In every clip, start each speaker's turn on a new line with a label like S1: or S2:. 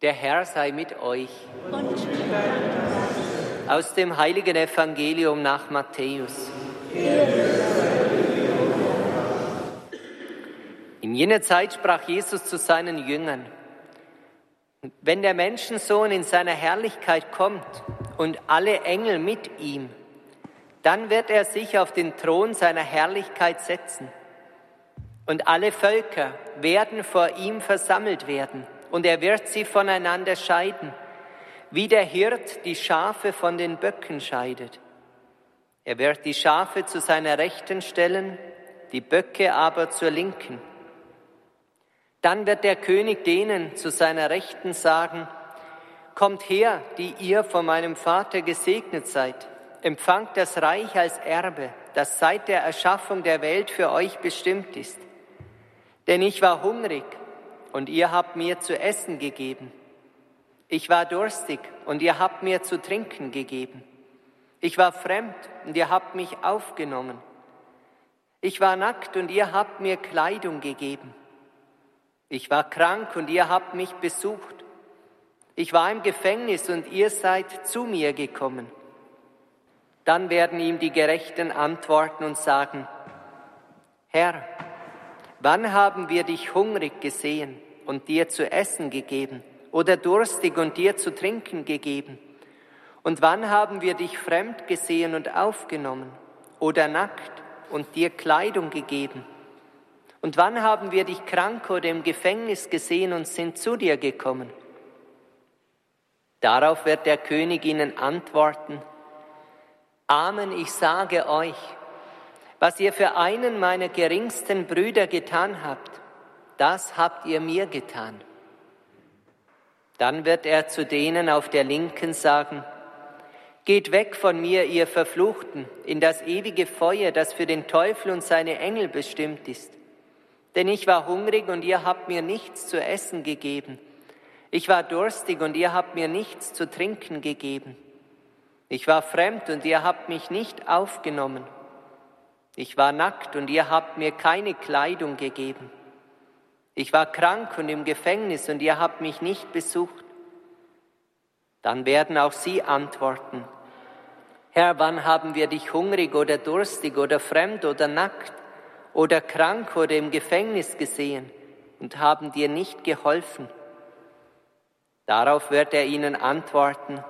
S1: Der Herr sei mit euch. Aus dem heiligen Evangelium nach Matthäus. In jener Zeit sprach Jesus zu seinen Jüngern, wenn der Menschensohn in seiner Herrlichkeit kommt und alle Engel mit ihm, dann wird er sich auf den Thron seiner Herrlichkeit setzen. Und alle Völker werden vor ihm versammelt werden und er wird sie voneinander scheiden, wie der Hirt die Schafe von den Böcken scheidet. Er wird die Schafe zu seiner Rechten stellen, die Böcke aber zur Linken. Dann wird der König denen zu seiner Rechten sagen, Kommt her, die ihr von meinem Vater gesegnet seid, empfangt das Reich als Erbe, das seit der Erschaffung der Welt für euch bestimmt ist. Denn ich war hungrig und ihr habt mir zu essen gegeben. Ich war durstig und ihr habt mir zu trinken gegeben. Ich war fremd und ihr habt mich aufgenommen. Ich war nackt und ihr habt mir Kleidung gegeben. Ich war krank und ihr habt mich besucht. Ich war im Gefängnis und ihr seid zu mir gekommen. Dann werden ihm die Gerechten antworten und sagen, Herr, Wann haben wir dich hungrig gesehen und dir zu essen gegeben oder durstig und dir zu trinken gegeben? Und wann haben wir dich fremd gesehen und aufgenommen oder nackt und dir Kleidung gegeben? Und wann haben wir dich krank oder im Gefängnis gesehen und sind zu dir gekommen? Darauf wird der König ihnen antworten, Amen, ich sage euch, was ihr für einen meiner geringsten Brüder getan habt, das habt ihr mir getan. Dann wird er zu denen auf der Linken sagen, Geht weg von mir, ihr Verfluchten, in das ewige Feuer, das für den Teufel und seine Engel bestimmt ist. Denn ich war hungrig und ihr habt mir nichts zu essen gegeben. Ich war durstig und ihr habt mir nichts zu trinken gegeben. Ich war fremd und ihr habt mich nicht aufgenommen. Ich war nackt und ihr habt mir keine Kleidung gegeben. Ich war krank und im Gefängnis und ihr habt mich nicht besucht. Dann werden auch sie antworten, Herr, wann haben wir dich hungrig oder durstig oder fremd oder nackt oder krank oder im Gefängnis gesehen und haben dir nicht geholfen? Darauf wird er ihnen antworten,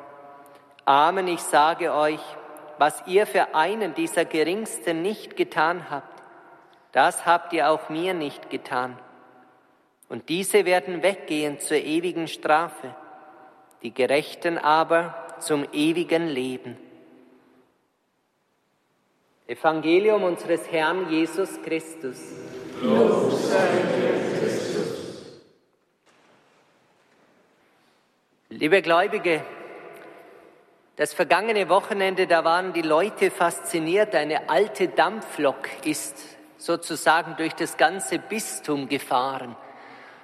S1: Amen, ich sage euch, was ihr für einen dieser Geringsten nicht getan habt, das habt ihr auch mir nicht getan. Und diese werden weggehen zur ewigen Strafe, die Gerechten aber zum ewigen Leben. Evangelium unseres Herrn Jesus Christus. Lob sei Christus. Liebe Gläubige, das vergangene Wochenende, da waren die Leute fasziniert. Eine alte Dampflok ist sozusagen durch das ganze Bistum gefahren.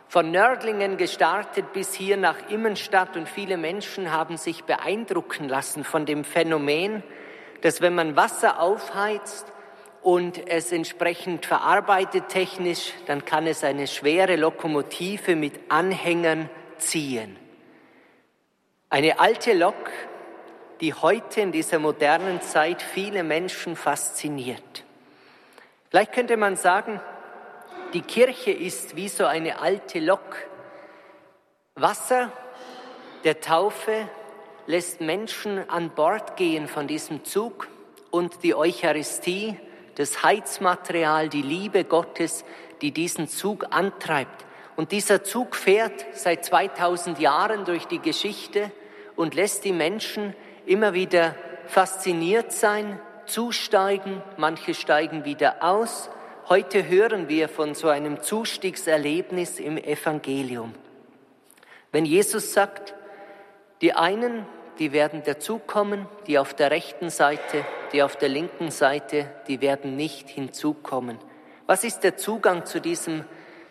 S1: Von Nördlingen gestartet bis hier nach Immenstadt und viele Menschen haben sich beeindrucken lassen von dem Phänomen, dass wenn man Wasser aufheizt und es entsprechend verarbeitet technisch, dann kann es eine schwere Lokomotive mit Anhängern ziehen. Eine alte Lok die heute in dieser modernen Zeit viele Menschen fasziniert. Vielleicht könnte man sagen, die Kirche ist wie so eine alte Lok. Wasser der Taufe lässt Menschen an Bord gehen von diesem Zug und die Eucharistie, das Heizmaterial, die Liebe Gottes, die diesen Zug antreibt. Und dieser Zug fährt seit 2000 Jahren durch die Geschichte und lässt die Menschen immer wieder fasziniert sein, zusteigen, manche steigen wieder aus. Heute hören wir von so einem Zustiegserlebnis im Evangelium. Wenn Jesus sagt, die einen, die werden dazukommen, die auf der rechten Seite, die auf der linken Seite, die werden nicht hinzukommen. Was ist der Zugang zu diesem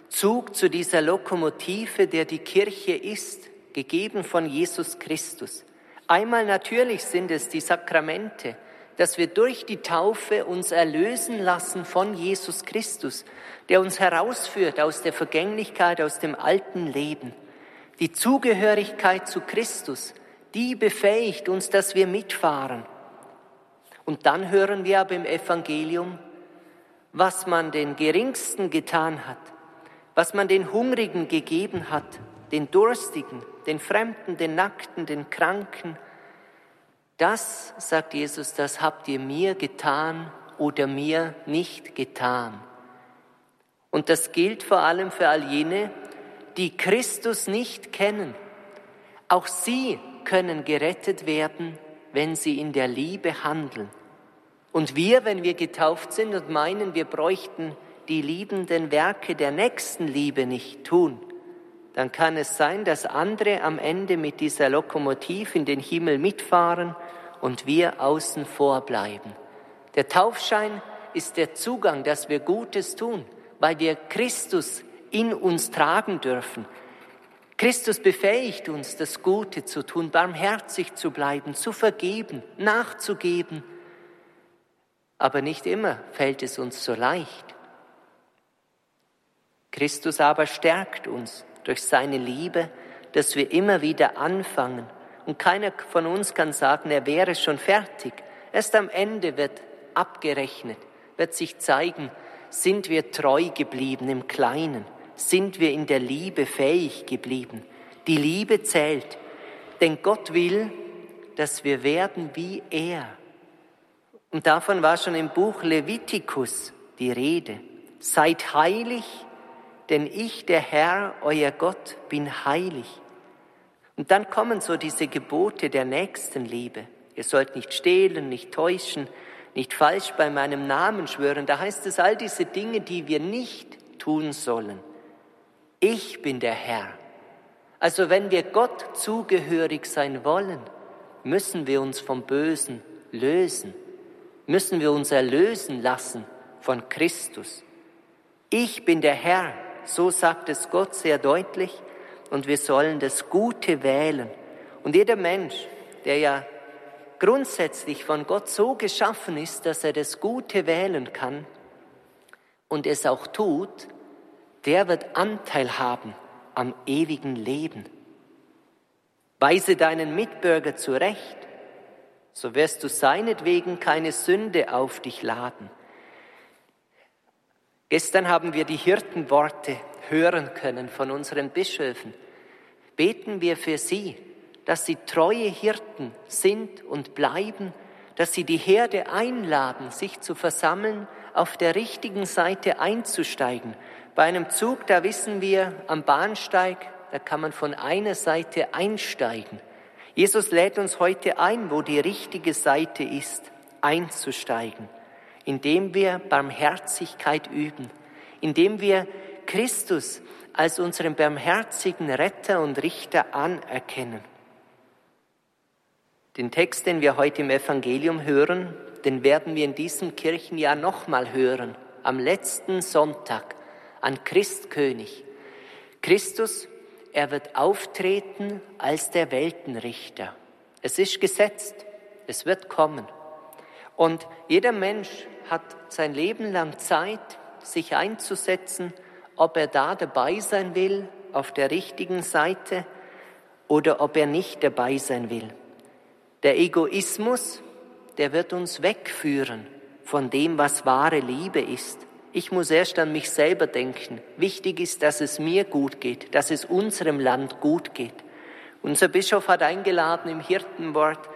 S1: Zug, zu dieser Lokomotive, der die Kirche ist, gegeben von Jesus Christus? Einmal natürlich sind es die Sakramente, dass wir durch die Taufe uns erlösen lassen von Jesus Christus, der uns herausführt aus der Vergänglichkeit, aus dem alten Leben. Die Zugehörigkeit zu Christus, die befähigt uns, dass wir mitfahren. Und dann hören wir aber im Evangelium, was man den Geringsten getan hat, was man den Hungrigen gegeben hat, den Durstigen, den Fremden, den Nackten, den Kranken. Das, sagt Jesus, das habt ihr mir getan oder mir nicht getan. Und das gilt vor allem für all jene, die Christus nicht kennen. Auch sie können gerettet werden, wenn sie in der Liebe handeln. Und wir, wenn wir getauft sind und meinen, wir bräuchten die liebenden Werke der Nächstenliebe nicht tun, dann kann es sein, dass andere am Ende mit dieser Lokomotiv in den Himmel mitfahren und wir außen vor bleiben. Der Taufschein ist der Zugang, dass wir Gutes tun, weil wir Christus in uns tragen dürfen. Christus befähigt uns, das Gute zu tun, barmherzig zu bleiben, zu vergeben, nachzugeben. Aber nicht immer fällt es uns so leicht. Christus aber stärkt uns durch seine Liebe, dass wir immer wieder anfangen. Und keiner von uns kann sagen, er wäre schon fertig. Erst am Ende wird abgerechnet, wird sich zeigen, sind wir treu geblieben im Kleinen, sind wir in der Liebe fähig geblieben. Die Liebe zählt, denn Gott will, dass wir werden wie er. Und davon war schon im Buch Levitikus die Rede. Seid heilig, denn ich, der Herr, euer Gott, bin heilig. Und dann kommen so diese Gebote der Nächstenliebe. Ihr sollt nicht stehlen, nicht täuschen, nicht falsch bei meinem Namen schwören. Da heißt es all diese Dinge, die wir nicht tun sollen. Ich bin der Herr. Also wenn wir Gott zugehörig sein wollen, müssen wir uns vom Bösen lösen, müssen wir uns erlösen lassen von Christus. Ich bin der Herr, so sagt es Gott sehr deutlich, und wir sollen das Gute wählen. Und jeder Mensch, der ja grundsätzlich von Gott so geschaffen ist, dass er das Gute wählen kann und es auch tut, der wird Anteil haben am ewigen Leben. Weise deinen Mitbürger zurecht, so wirst du seinetwegen keine Sünde auf dich laden. Gestern haben wir die Hirtenworte hören können von unseren Bischöfen. Beten wir für sie, dass sie treue Hirten sind und bleiben, dass sie die Herde einladen, sich zu versammeln, auf der richtigen Seite einzusteigen. Bei einem Zug, da wissen wir, am Bahnsteig, da kann man von einer Seite einsteigen. Jesus lädt uns heute ein, wo die richtige Seite ist, einzusteigen indem wir Barmherzigkeit üben, indem wir Christus als unseren barmherzigen Retter und Richter anerkennen. Den Text, den wir heute im Evangelium hören, den werden wir in diesem Kirchenjahr nochmal hören, am letzten Sonntag an Christkönig. Christus, er wird auftreten als der Weltenrichter. Es ist gesetzt, es wird kommen. Und jeder Mensch hat sein Leben lang Zeit, sich einzusetzen, ob er da dabei sein will, auf der richtigen Seite, oder ob er nicht dabei sein will. Der Egoismus, der wird uns wegführen von dem, was wahre Liebe ist. Ich muss erst an mich selber denken. Wichtig ist, dass es mir gut geht, dass es unserem Land gut geht. Unser Bischof hat eingeladen im Hirtenwort,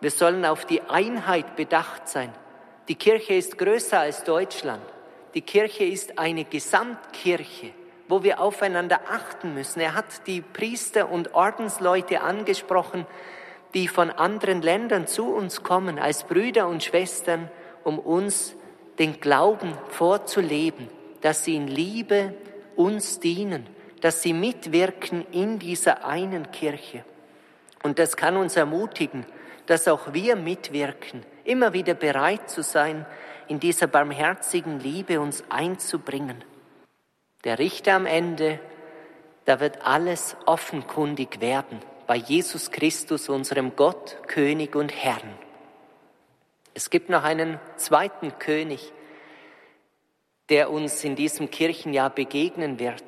S1: wir sollen auf die Einheit bedacht sein. Die Kirche ist größer als Deutschland. Die Kirche ist eine Gesamtkirche, wo wir aufeinander achten müssen. Er hat die Priester und Ordensleute angesprochen, die von anderen Ländern zu uns kommen, als Brüder und Schwestern, um uns den Glauben vorzuleben, dass sie in Liebe uns dienen, dass sie mitwirken in dieser einen Kirche. Und das kann uns ermutigen, dass auch wir mitwirken, immer wieder bereit zu sein, in dieser barmherzigen Liebe uns einzubringen. Der Richter am Ende, da wird alles offenkundig werden bei Jesus Christus, unserem Gott, König und Herrn. Es gibt noch einen zweiten König, der uns in diesem Kirchenjahr begegnen wird.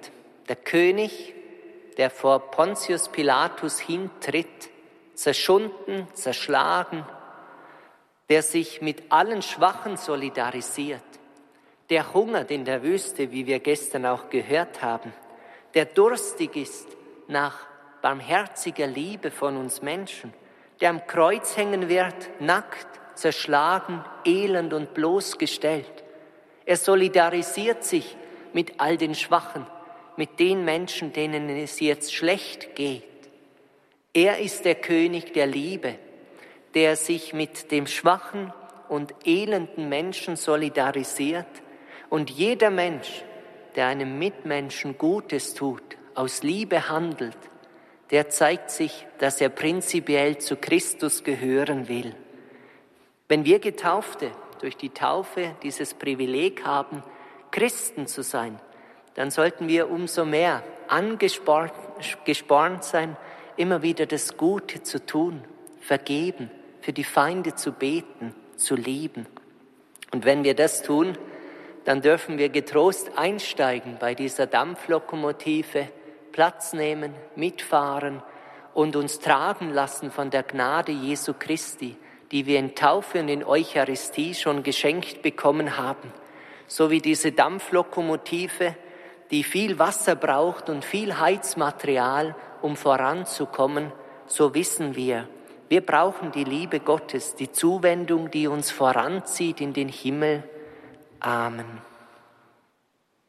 S1: Der König, der vor Pontius Pilatus hintritt, zerschunden, zerschlagen, der sich mit allen Schwachen solidarisiert, der hungert in der Wüste, wie wir gestern auch gehört haben, der durstig ist nach barmherziger Liebe von uns Menschen, der am Kreuz hängen wird, nackt, zerschlagen, elend und bloßgestellt. Er solidarisiert sich mit all den Schwachen, mit den Menschen, denen es jetzt schlecht geht. Er ist der König der Liebe, der sich mit dem schwachen und elenden Menschen solidarisiert und jeder Mensch, der einem Mitmenschen Gutes tut, aus Liebe handelt, der zeigt sich, dass er prinzipiell zu Christus gehören will. Wenn wir Getaufte durch die Taufe dieses Privileg haben, Christen zu sein, dann sollten wir umso mehr angespornt sein, immer wieder das Gute zu tun, vergeben, für die Feinde zu beten, zu lieben. Und wenn wir das tun, dann dürfen wir getrost einsteigen bei dieser Dampflokomotive, Platz nehmen, mitfahren und uns tragen lassen von der Gnade Jesu Christi, die wir in Taufe und in Eucharistie schon geschenkt bekommen haben. So wie diese Dampflokomotive, die viel Wasser braucht und viel Heizmaterial, um voranzukommen, so wissen wir, wir brauchen die Liebe Gottes, die Zuwendung, die uns voranzieht in den Himmel. Amen.